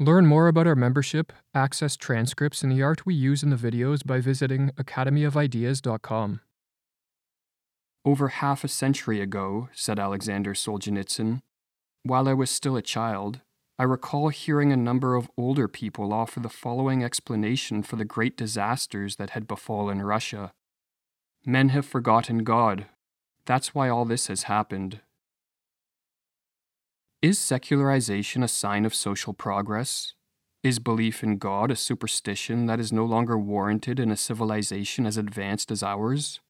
Learn more about our membership, access transcripts, and the art we use in the videos by visiting academyofideas.com. Over half a century ago, said Alexander Solzhenitsyn, while I was still a child, I recall hearing a number of older people offer the following explanation for the great disasters that had befallen Russia. Men have forgotten God. That's why all this has happened. Is secularization a sign of social progress? Is belief in God a superstition that is no longer warranted in a civilization as advanced as ours?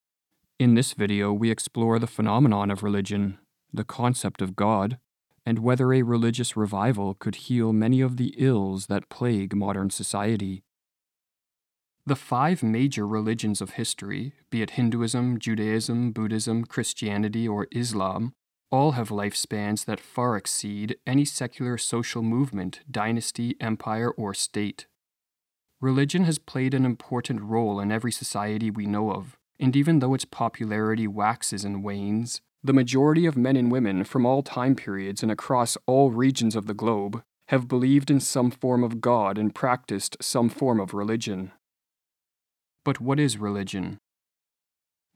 In this video, we explore the phenomenon of religion, the concept of God, and whether a religious revival could heal many of the ills that plague modern society. The five major religions of history, be it Hinduism, Judaism, Buddhism, Christianity, or Islam, all have lifespans that far exceed any secular social movement, dynasty, empire, or state. Religion has played an important role in every society we know of, and even though its popularity waxes and wanes, the majority of men and women from all time periods and across all regions of the globe have believed in some form of God and practiced some form of religion. But what is religion?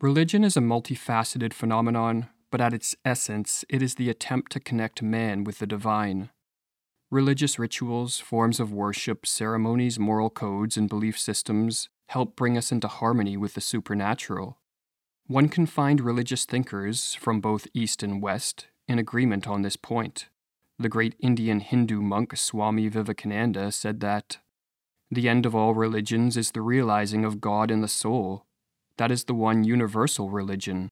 Religion is a multifaceted phenomenon but at its essence, it is the attempt to connect man with the divine. Religious rituals, forms of worship, ceremonies, moral codes, and belief systems help bring us into harmony with the supernatural. One can find religious thinkers from both East and West in agreement on this point. The great Indian Hindu monk Swami Vivekananda said that the end of all religions is the realizing of God in the soul. That is the one universal religion,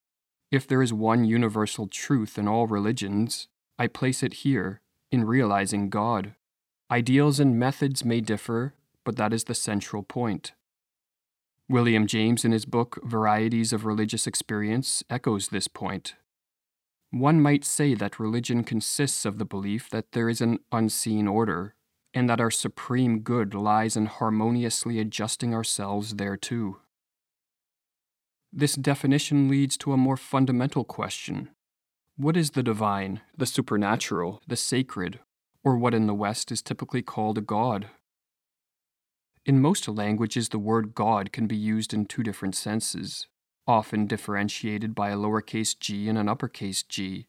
if there is one universal truth in all religions, I place it here, in realizing God. Ideals and methods may differ, but that is the central point. William James, in his book Varieties of Religious Experience, echoes this point. One might say that religion consists of the belief that there is an unseen order, and that our supreme good lies in harmoniously adjusting ourselves thereto. This definition leads to a more fundamental question What is the divine, the supernatural, the sacred, or what in the West is typically called a god? In most languages, the word God can be used in two different senses, often differentiated by a lowercase g and an uppercase g.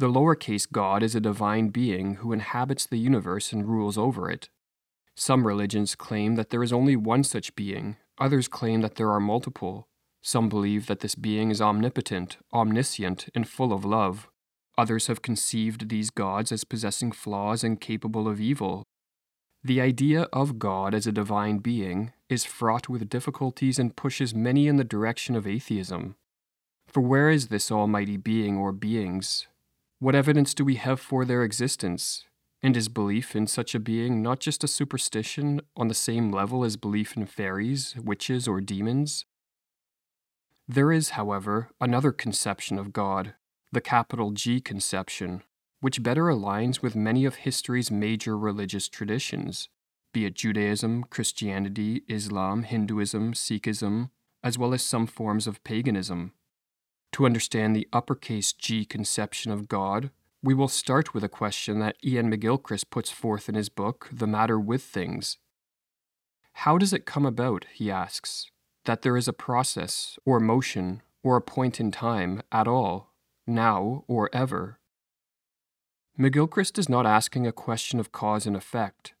The lowercase God is a divine being who inhabits the universe and rules over it. Some religions claim that there is only one such being, others claim that there are multiple, some believe that this being is omnipotent, omniscient, and full of love. Others have conceived these gods as possessing flaws and capable of evil. The idea of God as a divine being is fraught with difficulties and pushes many in the direction of atheism. For where is this almighty being or beings? What evidence do we have for their existence? And is belief in such a being not just a superstition on the same level as belief in fairies, witches, or demons? There is, however, another conception of God, the capital G conception, which better aligns with many of history's major religious traditions, be it Judaism, Christianity, Islam, Hinduism, Sikhism, as well as some forms of paganism. To understand the uppercase G conception of God, we will start with a question that Iain McGilchrist puts forth in his book, The Matter with Things. How does it come about, he asks, that there is a process, or motion, or a point in time at all, now or ever. McGilchrist is not asking a question of cause and effect.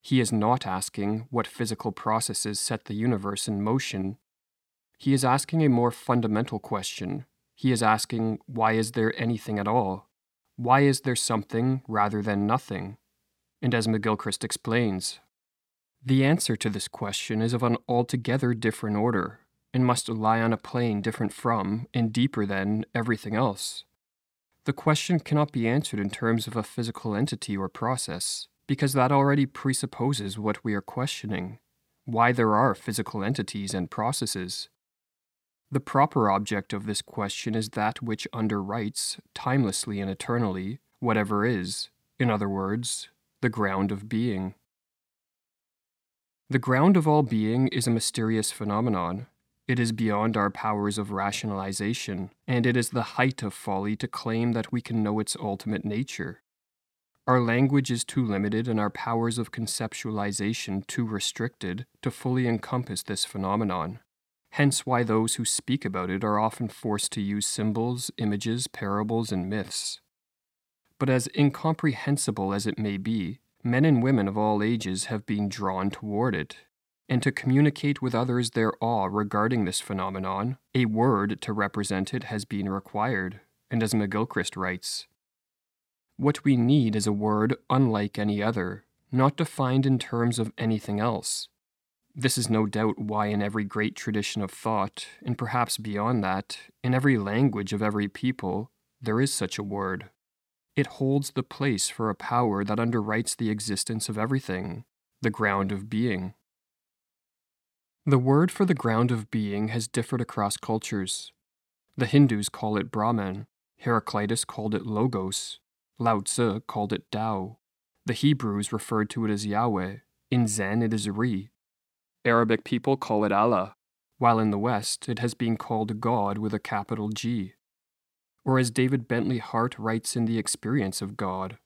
He is not asking what physical processes set the universe in motion. He is asking a more fundamental question. He is asking, why is there anything at all? Why is there something rather than nothing? And as McGilchrist explains, the answer to this question is of an altogether different order, and must lie on a plane different from, and deeper than, everything else. The question cannot be answered in terms of a physical entity or process, because that already presupposes what we are questioning why there are physical entities and processes. The proper object of this question is that which underwrites, timelessly and eternally, whatever is, in other words, the ground of being. The ground of all being is a mysterious phenomenon. It is beyond our powers of rationalization, and it is the height of folly to claim that we can know its ultimate nature. Our language is too limited and our powers of conceptualization too restricted to fully encompass this phenomenon. Hence, why those who speak about it are often forced to use symbols, images, parables, and myths. But as incomprehensible as it may be, men and women of all ages have been drawn toward it. And to communicate with others their awe regarding this phenomenon, a word to represent it has been required. And as McGilchrist writes, what we need is a word unlike any other, not defined in terms of anything else. This is no doubt why, in every great tradition of thought, and perhaps beyond that, in every language of every people, there is such a word. It holds the place for a power that underwrites the existence of everything, the ground of being. The word for the ground of being has differed across cultures. The Hindus call it Brahman, Heraclitus called it Logos, Lao Tzu called it Tao. The Hebrews referred to it as Yahweh. In Zen, it is Ri. Arabic people call it Allah, while in the West, it has been called God with a capital G. Or as David Bentley Hart writes in The Experience of God,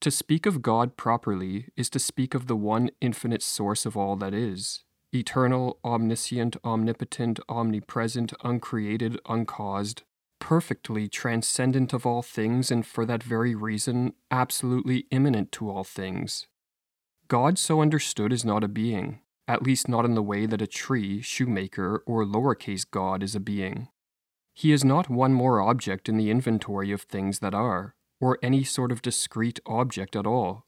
to speak of God properly is to speak of the one infinite source of all that is, eternal, omniscient, omnipotent, omnipresent, uncreated, uncaused, perfectly transcendent of all things and for that very reason absolutely immanent to all things. God, so understood, is not a being, at least not in the way that a tree, shoemaker, or lowercase god is a being. He is not one more object in the inventory of things that are, or any sort of discrete object at all.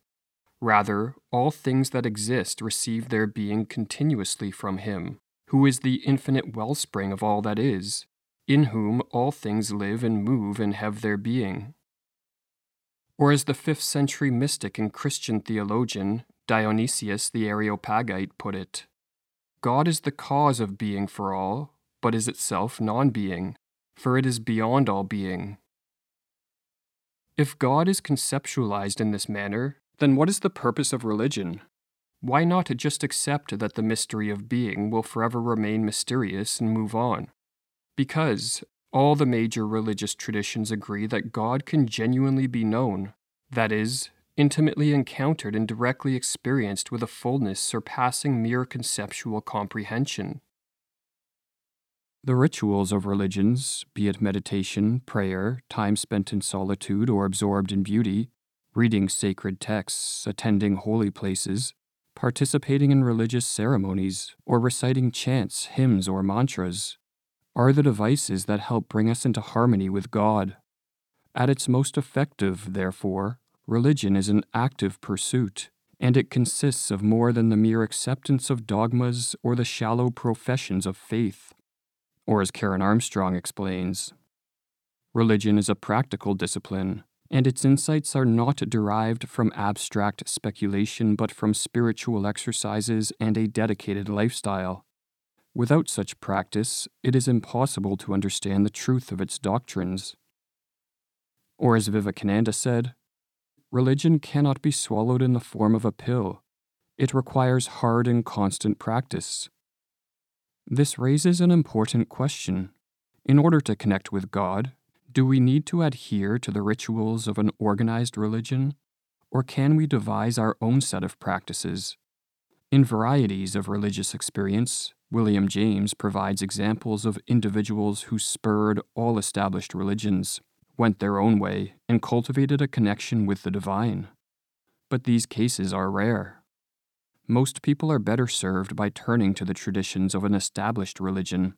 Rather, all things that exist receive their being continuously from Him, who is the infinite wellspring of all that is, in whom all things live and move and have their being. Or as the 5th century mystic and Christian theologian Dionysius the Areopagite put it, God is the cause of being for all, but is itself non being, for it is beyond all being. If God is conceptualized in this manner, then what is the purpose of religion? Why not just accept that the mystery of being will forever remain mysterious and move on? Because all the major religious traditions agree that God can genuinely be known, that is, intimately encountered and directly experienced with a fullness surpassing mere conceptual comprehension. The rituals of religions, be it meditation, prayer, time spent in solitude or absorbed in beauty, reading sacred texts, attending holy places, participating in religious ceremonies, or reciting chants, hymns, or mantras, are the devices that help bring us into harmony with God. At its most effective, therefore, religion is an active pursuit, and it consists of more than the mere acceptance of dogmas or the shallow professions of faith. Or, as Karen Armstrong explains, religion is a practical discipline, and its insights are not derived from abstract speculation but from spiritual exercises and a dedicated lifestyle. Without such practice, it is impossible to understand the truth of its doctrines. Or, as Vivekananda said, religion cannot be swallowed in the form of a pill. It requires hard and constant practice. This raises an important question. In order to connect with God, do we need to adhere to the rituals of an organized religion, or can we devise our own set of practices? In varieties of religious experience, William James provides examples of individuals who spurred all established religions, went their own way, and cultivated a connection with the divine. But these cases are rare. Most people are better served by turning to the traditions of an established religion,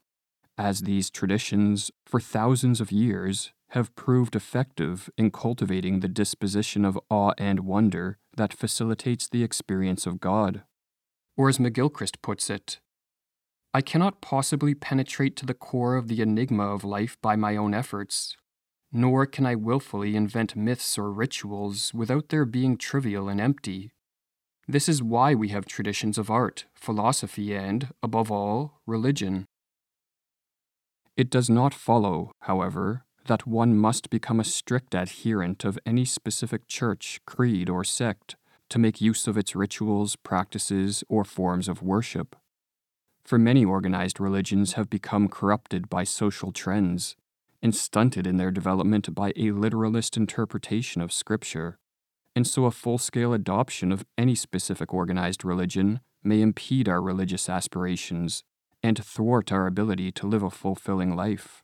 as these traditions, for thousands of years, have proved effective in cultivating the disposition of awe and wonder that facilitates the experience of God. Or, as McGilchrist puts it, I cannot possibly penetrate to the core of the enigma of life by my own efforts, nor can I wilfully invent myths or rituals without their being trivial and empty. This is why we have traditions of art, philosophy, and, above all, religion. It does not follow, however, that one must become a strict adherent of any specific church, creed, or sect to make use of its rituals, practices, or forms of worship for many organized religions have become corrupted by social trends and stunted in their development by a literalist interpretation of Scripture, and so a full scale adoption of any specific organized religion may impede our religious aspirations and thwart our ability to live a fulfilling life.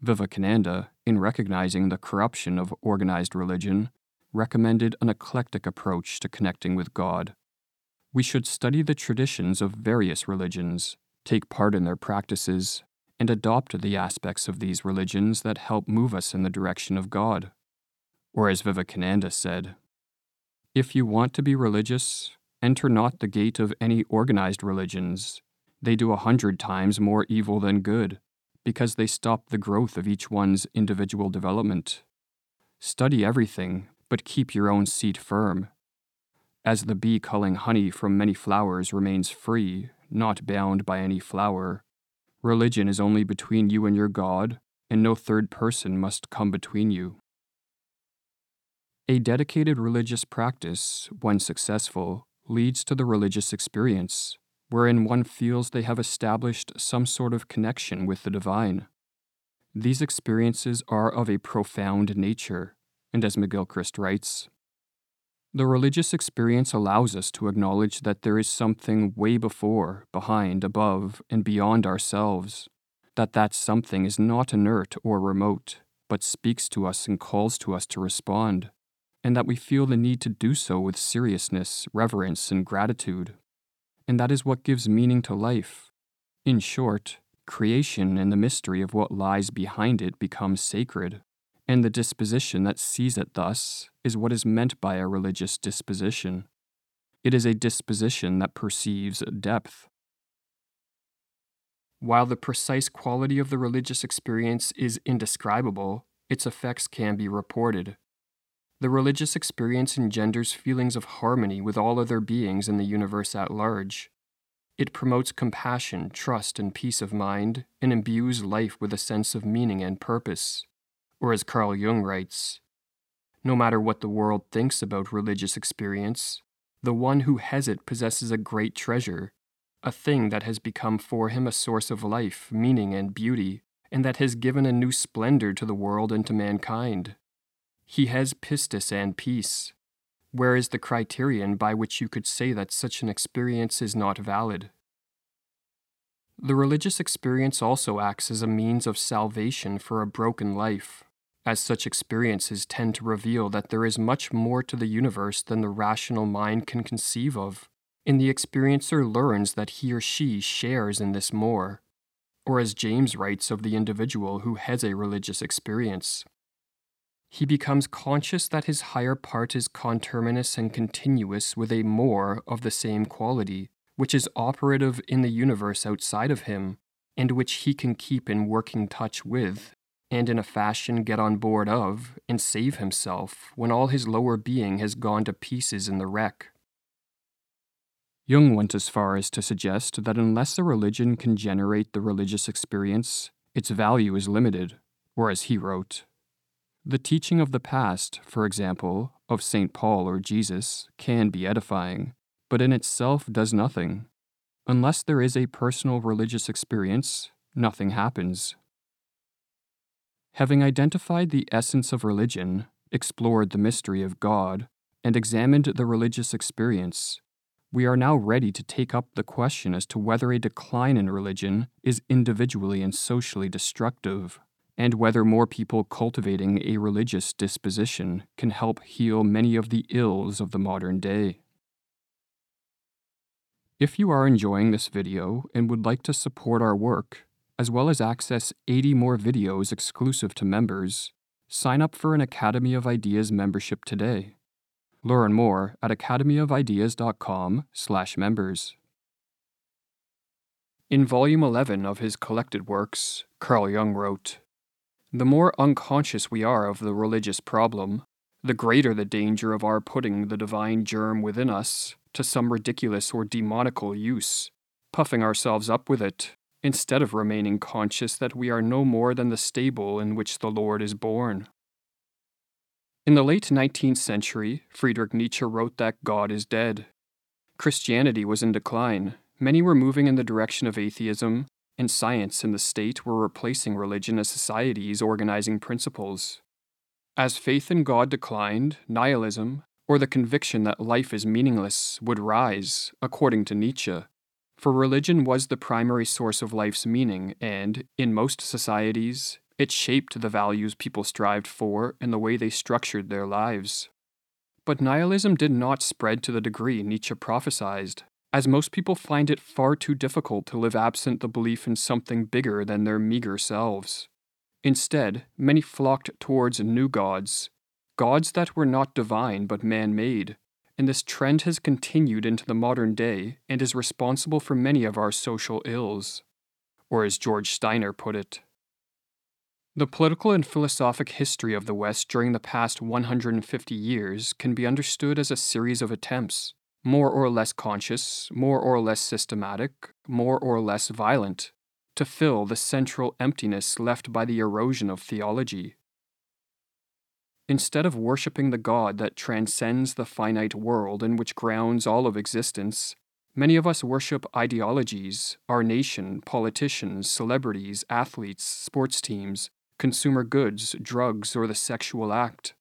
Vivekananda, in recognizing the corruption of organized religion, recommended an eclectic approach to connecting with God. We should study the traditions of various religions, take part in their practices, and adopt the aspects of these religions that help move us in the direction of God. Or, as Vivekananda said, if you want to be religious, enter not the gate of any organized religions. They do a hundred times more evil than good, because they stop the growth of each one's individual development. Study everything, but keep your own seat firm. As the bee culling honey from many flowers remains free, not bound by any flower, religion is only between you and your God, and no third person must come between you. A dedicated religious practice, when successful, leads to the religious experience, wherein one feels they have established some sort of connection with the divine. These experiences are of a profound nature, and as McGilchrist writes, the religious experience allows us to acknowledge that there is something way before, behind, above, and beyond ourselves, that that something is not inert or remote, but speaks to us and calls to us to respond, and that we feel the need to do so with seriousness, reverence, and gratitude. And that is what gives meaning to life. In short, creation and the mystery of what lies behind it becomes sacred, and the disposition that sees it thus is what is meant by a religious disposition. It is a disposition that perceives depth. While the precise quality of the religious experience is indescribable, its effects can be reported. The religious experience engenders feelings of harmony with all other beings in the universe at large. It promotes compassion, trust, and peace of mind, and imbues life with a sense of meaning and purpose. Or, as Carl Jung writes, no matter what the world thinks about religious experience, the one who has it possesses a great treasure, a thing that has become for him a source of life, meaning, and beauty, and that has given a new splendor to the world and to mankind. He has pistis and peace. Where is the criterion by which you could say that such an experience is not valid? The religious experience also acts as a means of salvation for a broken life, as such experiences tend to reveal that there is much more to the universe than the rational mind can conceive of, and the experiencer learns that he or she shares in this more. Or as James writes of the individual who has a religious experience, he becomes conscious that his higher part is conterminous and continuous with a more of the same quality, which is operative in the universe outside of him, and which he can keep in working touch with, and in a fashion get on board of, and save himself when all his lower being has gone to pieces in the wreck. Jung went as far as to suggest that unless a religion can generate the religious experience, its value is limited, or as he wrote, the teaching of the past, for example, of St. Paul or Jesus, can be edifying, but in itself does nothing. Unless there is a personal religious experience, nothing happens. Having identified the essence of religion, explored the mystery of God, and examined the religious experience, we are now ready to take up the question as to whether a decline in religion is individually and socially destructive and whether more people cultivating a religious disposition can help heal many of the ills of the modern day. If you are enjoying this video and would like to support our work, as well as access 80 more videos exclusive to members, sign up for an Academy of Ideas membership today. Learn more at academyofideas.com/members. In volume 11 of his collected works, Carl Jung wrote, the more unconscious we are of the religious problem, the greater the danger of our putting the divine germ within us to some ridiculous or demonical use, puffing ourselves up with it, instead of remaining conscious that we are no more than the stable in which the Lord is born. In the late 19th century, Friedrich Nietzsche wrote that God is dead. Christianity was in decline. Many were moving in the direction of atheism, and science and the state were replacing religion as society's organizing principles. As faith in God declined, nihilism, or the conviction that life is meaningless would rise, according to Nietzsche. For religion was the primary source of life's meaning, and, in most societies, it shaped the values people strived for and the way they structured their lives. But nihilism did not spread to the degree Nietzsche prophesied, as most people find it far too difficult to live absent the belief in something bigger than their meager selves. Instead, many flocked towards new gods, gods that were not divine but man made, and this trend has continued into the modern day and is responsible for many of our social ills. Or as George Steiner put it, the political and philosophic history of the West during the past 150 years can be understood as a series of attempts, more or less conscious, more or less systematic, more or less violent, to fill the central emptiness left by the erosion of theology. Instead of worshipping the God that transcends the finite world and which grounds all of existence, many of us worship ideologies, our nation, politicians, celebrities, athletes, sports teams, consumer goods, drugs, or the sexual act.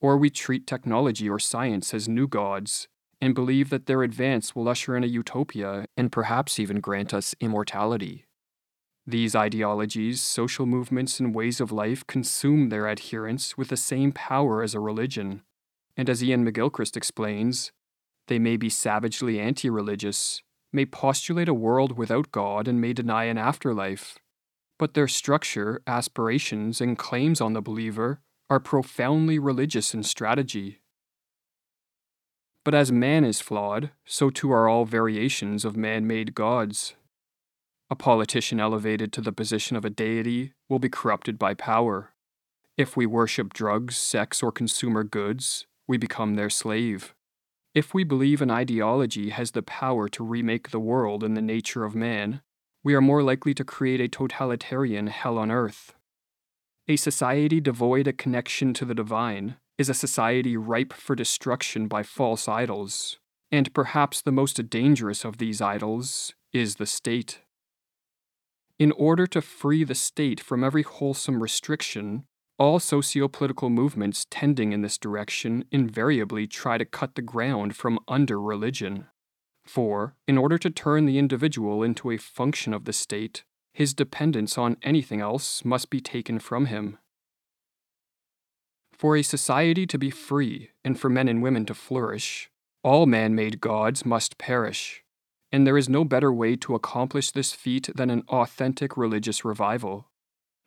Or we treat technology or science as new gods and believe that their advance will usher in a utopia and perhaps even grant us immortality. These ideologies, social movements, and ways of life consume their adherents with the same power as a religion, and as Iain McGilchrist explains, they may be savagely anti religious, may postulate a world without God, and may deny an afterlife but their structure, aspirations, and claims on the believer are profoundly religious in strategy. But as man is flawed, so too are all variations of man made gods. A politician elevated to the position of a deity will be corrupted by power. If we worship drugs, sex, or consumer goods, we become their slave. If we believe an ideology has the power to remake the world in the nature of man, we are more likely to create a totalitarian hell on earth. A society devoid of connection to the divine is a society ripe for destruction by false idols, and perhaps the most dangerous of these idols is the state. In order to free the state from every wholesome restriction, all socio-political movements tending in this direction invariably try to cut the ground from under religion. For, in order to turn the individual into a function of the state, his dependence on anything else must be taken from him. For a society to be free and for men and women to flourish, all man made gods must perish, and there is no better way to accomplish this feat than an authentic religious revival.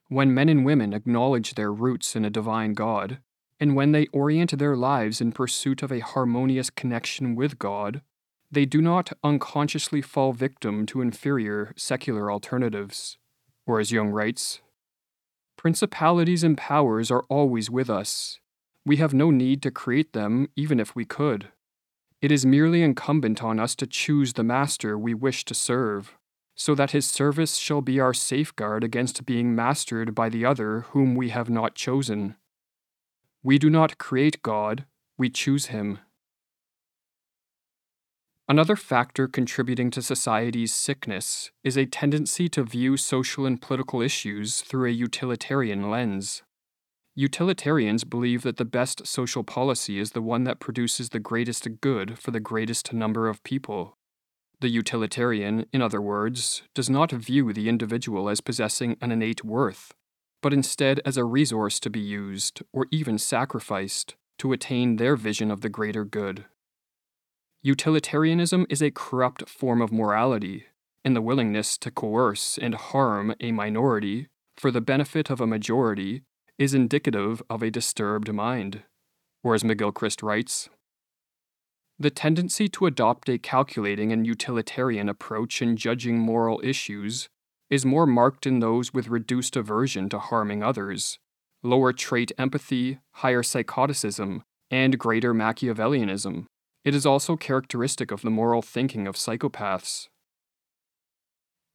When men and women acknowledge their roots in a divine God, and when they orient their lives in pursuit of a harmonious connection with God, they do not unconsciously fall victim to inferior secular alternatives. Or, as Jung writes, Principalities and powers are always with us. We have no need to create them, even if we could. It is merely incumbent on us to choose the master we wish to serve, so that his service shall be our safeguard against being mastered by the other whom we have not chosen. We do not create God, we choose him. Another factor contributing to society's sickness is a tendency to view social and political issues through a utilitarian lens. Utilitarians believe that the best social policy is the one that produces the greatest good for the greatest number of people. The utilitarian, in other words, does not view the individual as possessing an innate worth, but instead as a resource to be used, or even sacrificed, to attain their vision of the greater good. Utilitarianism is a corrupt form of morality, and the willingness to coerce and harm a minority for the benefit of a majority is indicative of a disturbed mind. Or as McGilchrist writes, the tendency to adopt a calculating and utilitarian approach in judging moral issues is more marked in those with reduced aversion to harming others, lower trait empathy, higher psychoticism, and greater Machiavellianism. It is also characteristic of the moral thinking of psychopaths.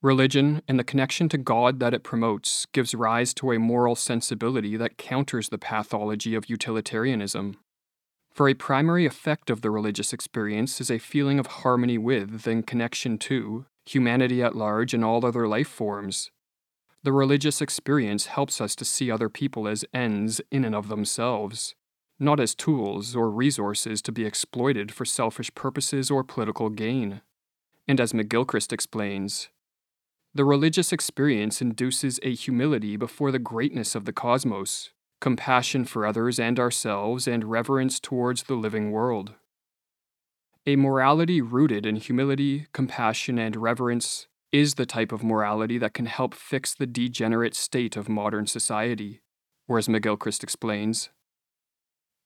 Religion and the connection to God that it promotes gives rise to a moral sensibility that counters the pathology of utilitarianism. For a primary effect of the religious experience is a feeling of harmony with and connection to humanity at large and all other life forms. The religious experience helps us to see other people as ends in and of themselves, not as tools or resources to be exploited for selfish purposes or political gain. And as McGilchrist explains, the religious experience induces a humility before the greatness of the cosmos, compassion for others and ourselves, and reverence towards the living world. A morality rooted in humility, compassion, and reverence is the type of morality that can help fix the degenerate state of modern society, or as McGilchrist explains,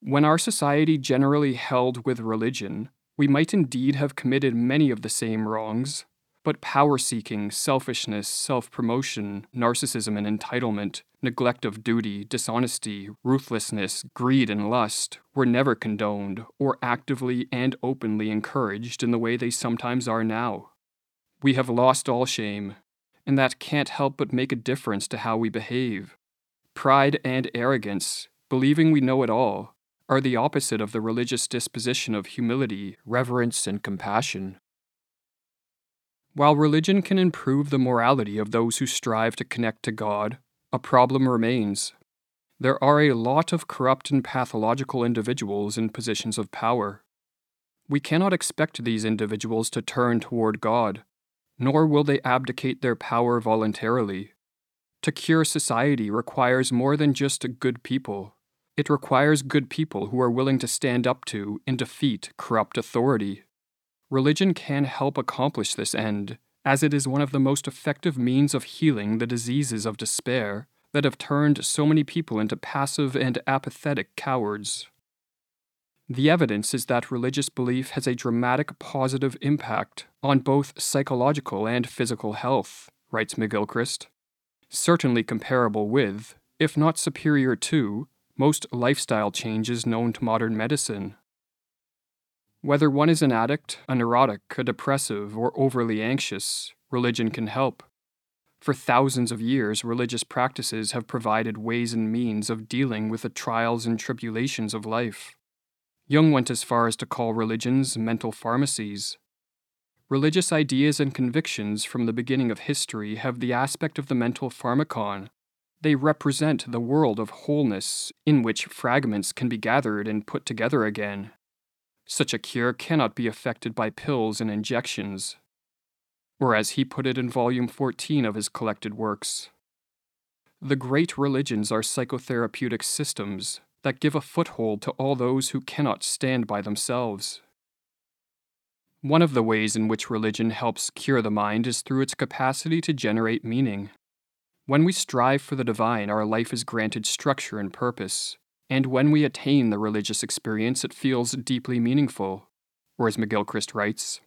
when our society generally held with religion, we might indeed have committed many of the same wrongs, but power seeking, selfishness, self promotion, narcissism and entitlement, neglect of duty, dishonesty, ruthlessness, greed, and lust were never condoned or actively and openly encouraged in the way they sometimes are now. We have lost all shame, and that can't help but make a difference to how we behave. Pride and arrogance, believing we know it all, are the opposite of the religious disposition of humility, reverence, and compassion. While religion can improve the morality of those who strive to connect to God, a problem remains. There are a lot of corrupt and pathological individuals in positions of power. We cannot expect these individuals to turn toward God, nor will they abdicate their power voluntarily. To cure society requires more than just good people. It requires good people who are willing to stand up to and defeat corrupt authority. Religion can help accomplish this end, as it is one of the most effective means of healing the diseases of despair that have turned so many people into passive and apathetic cowards. The evidence is that religious belief has a dramatic positive impact on both psychological and physical health, writes McGilchrist. Certainly comparable with, if not superior to, most lifestyle changes known to modern medicine. Whether one is an addict, a neurotic, a depressive, or overly anxious, religion can help. For thousands of years, religious practices have provided ways and means of dealing with the trials and tribulations of life. Jung went as far as to call religions mental pharmacies. Religious ideas and convictions from the beginning of history have the aspect of the mental pharmacon, they represent the world of wholeness in which fragments can be gathered and put together again. Such a cure cannot be effected by pills and injections. Or as he put it in volume 14 of his collected works, the great religions are psychotherapeutic systems that give a foothold to all those who cannot stand by themselves. One of the ways in which religion helps cure the mind is through its capacity to generate meaning. When we strive for the divine, our life is granted structure and purpose. And when we attain the religious experience, it feels deeply meaningful. Or as McGilchrist writes,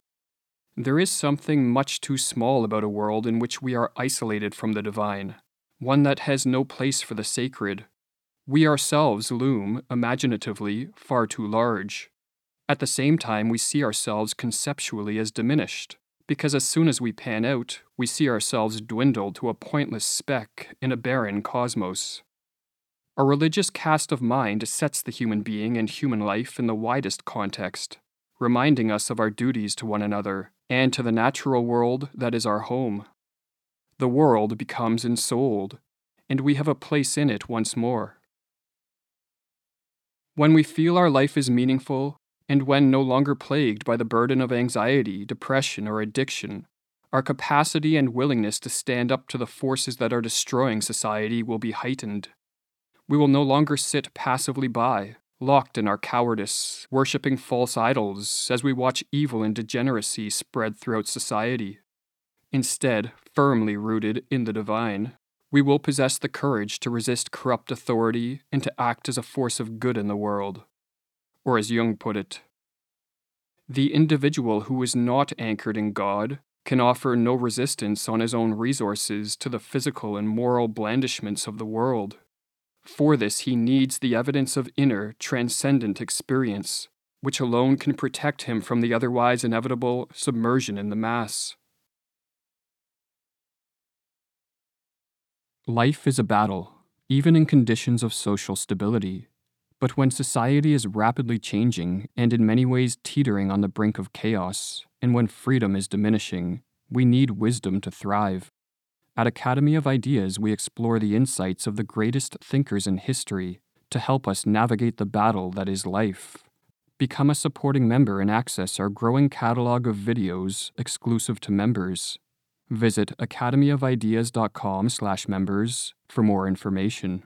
there is something much too small about a world in which we are isolated from the divine, one that has no place for the sacred. We ourselves loom, imaginatively, far too large. At the same time, we see ourselves conceptually as diminished, because as soon as we pan out, we see ourselves dwindle to a pointless speck in a barren cosmos. A religious cast of mind sets the human being and human life in the widest context, reminding us of our duties to one another and to the natural world that is our home. The world becomes ensouled, and we have a place in it once more. When we feel our life is meaningful, and when no longer plagued by the burden of anxiety, depression, or addiction, our capacity and willingness to stand up to the forces that are destroying society will be heightened. We will no longer sit passively by, locked in our cowardice, worshipping false idols as we watch evil and degeneracy spread throughout society. Instead, firmly rooted in the divine, we will possess the courage to resist corrupt authority and to act as a force of good in the world or as Jung put it, the individual who is not anchored in God can offer no resistance on his own resources to the physical and moral blandishments of the world. For this, he needs the evidence of inner, transcendent experience, which alone can protect him from the otherwise inevitable submersion in the mass. Life is a battle, even in conditions of social stability. But when society is rapidly changing and in many ways teetering on the brink of chaos, and when freedom is diminishing, we need wisdom to thrive. At Academy of Ideas, we explore the insights of the greatest thinkers in history to help us navigate the battle that is life. Become a supporting member and access our growing catalog of videos exclusive to members. Visit academyofideas.com/members for more information.